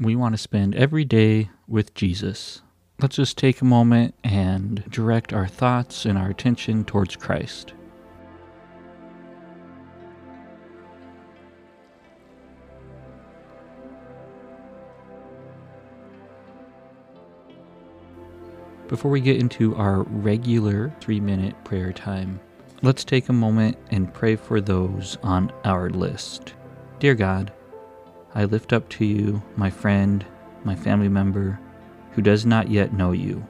we want to spend every day with Jesus. Let's just take a moment and direct our thoughts and our attention towards Christ. Before we get into our regular three minute prayer time, let's take a moment and pray for those on our list. Dear God, I lift up to you my friend, my family member, who does not yet know you.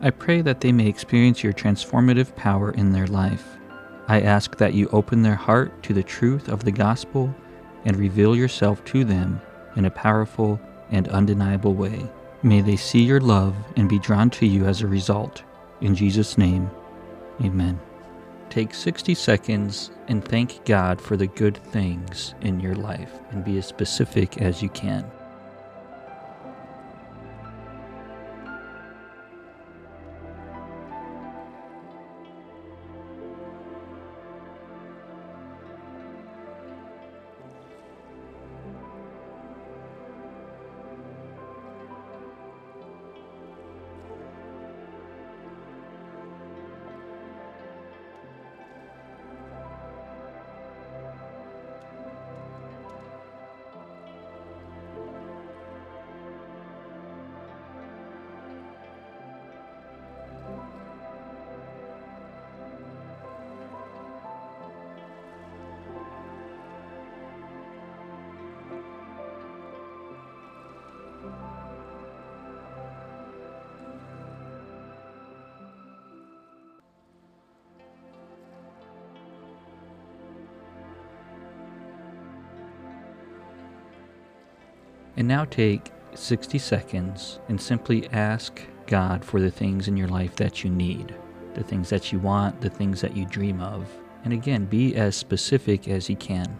I pray that they may experience your transformative power in their life. I ask that you open their heart to the truth of the gospel and reveal yourself to them in a powerful and undeniable way. May they see your love and be drawn to you as a result. In Jesus' name, amen. Take 60 seconds and thank God for the good things in your life and be as specific as you can. And now take 60 seconds and simply ask God for the things in your life that you need, the things that you want, the things that you dream of. And again, be as specific as you can.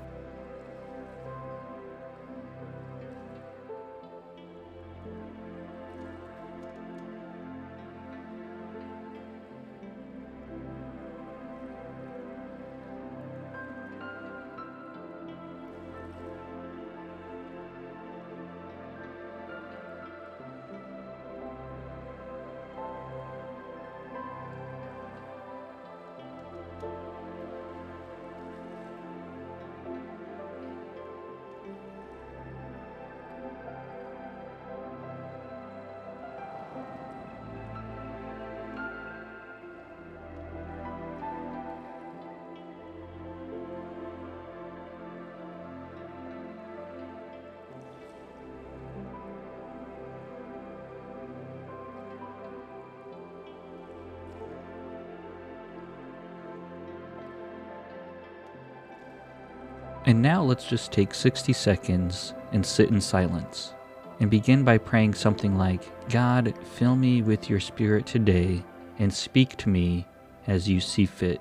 And now let's just take 60 seconds and sit in silence and begin by praying something like God, fill me with your spirit today and speak to me as you see fit.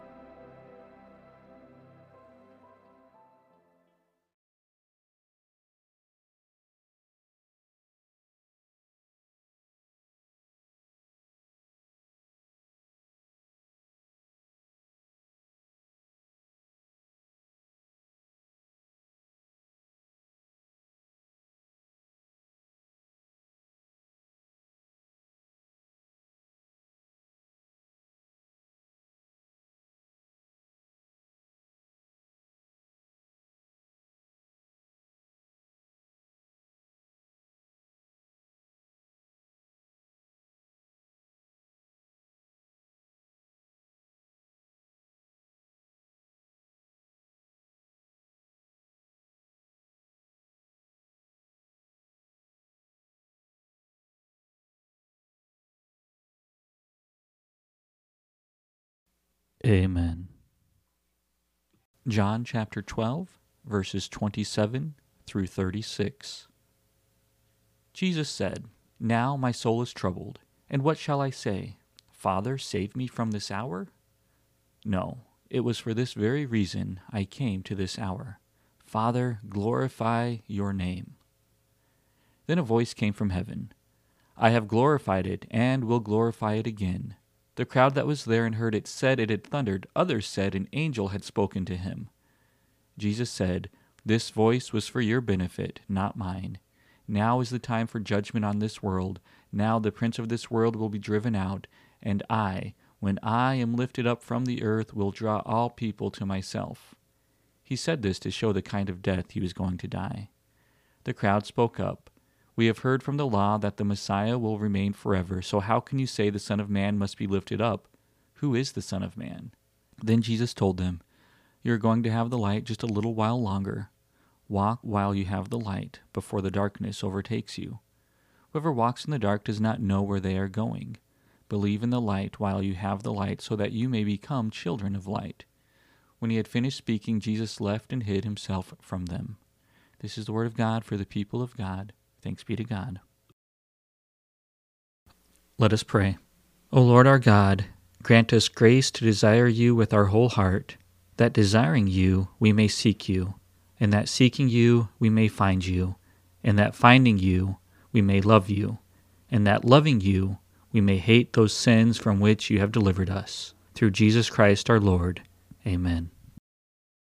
Amen. John chapter 12, verses 27 through 36. Jesus said, Now my soul is troubled, and what shall I say? Father, save me from this hour? No, it was for this very reason I came to this hour. Father, glorify your name. Then a voice came from heaven I have glorified it, and will glorify it again. The crowd that was there and heard it said it had thundered. Others said an angel had spoken to him. Jesus said, This voice was for your benefit, not mine. Now is the time for judgment on this world. Now the prince of this world will be driven out, and I, when I am lifted up from the earth, will draw all people to myself. He said this to show the kind of death he was going to die. The crowd spoke up. We have heard from the law that the Messiah will remain forever, so how can you say the Son of Man must be lifted up? Who is the Son of Man? Then Jesus told them, You are going to have the light just a little while longer. Walk while you have the light, before the darkness overtakes you. Whoever walks in the dark does not know where they are going. Believe in the light while you have the light, so that you may become children of light. When he had finished speaking, Jesus left and hid himself from them. This is the word of God for the people of God. Thanks be to God. Let us pray. O Lord our God, grant us grace to desire you with our whole heart, that desiring you we may seek you, and that seeking you we may find you, and that finding you we may love you, and that loving you we may hate those sins from which you have delivered us. Through Jesus Christ our Lord. Amen.